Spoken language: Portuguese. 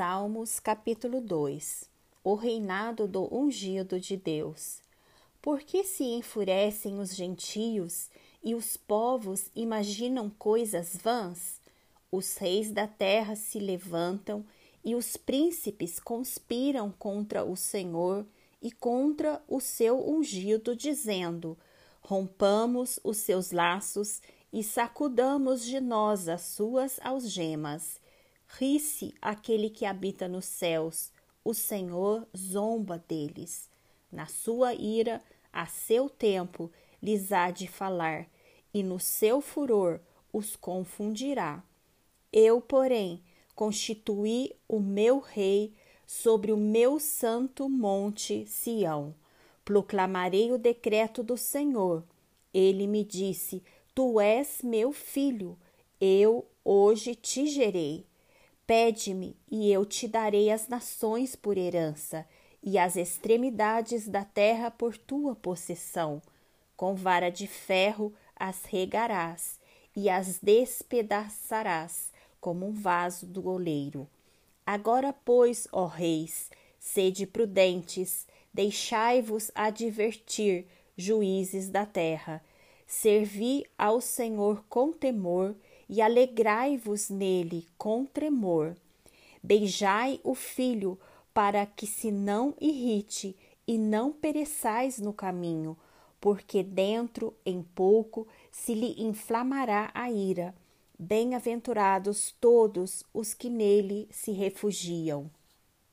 Salmos capítulo 2 O reinado do ungido de Deus. Por que se enfurecem os gentios e os povos imaginam coisas vãs? Os reis da terra se levantam e os príncipes conspiram contra o Senhor e contra o seu ungido, dizendo: Rompamos os seus laços e sacudamos de nós as suas algemas Ri-se aquele que habita nos céus, o Senhor zomba deles. Na sua ira, a seu tempo, lhes há de falar, e no seu furor os confundirá. Eu, porém, constituí o meu rei sobre o meu santo monte Sião. Proclamarei o decreto do Senhor. Ele me disse: Tu és meu filho, eu hoje te gerei. Pede-me, e eu te darei as nações por herança, e as extremidades da terra por tua possessão. Com vara de ferro as regarás, e as despedaçarás, como um vaso do oleiro. Agora, pois, ó reis, sede prudentes, deixai-vos advertir, juízes da terra. Servi ao Senhor com temor e alegrai-vos nele com tremor. Beijai o filho, para que se não irrite e não pereçais no caminho, porque dentro em pouco se lhe inflamará a ira. Bem-aventurados todos os que nele se refugiam.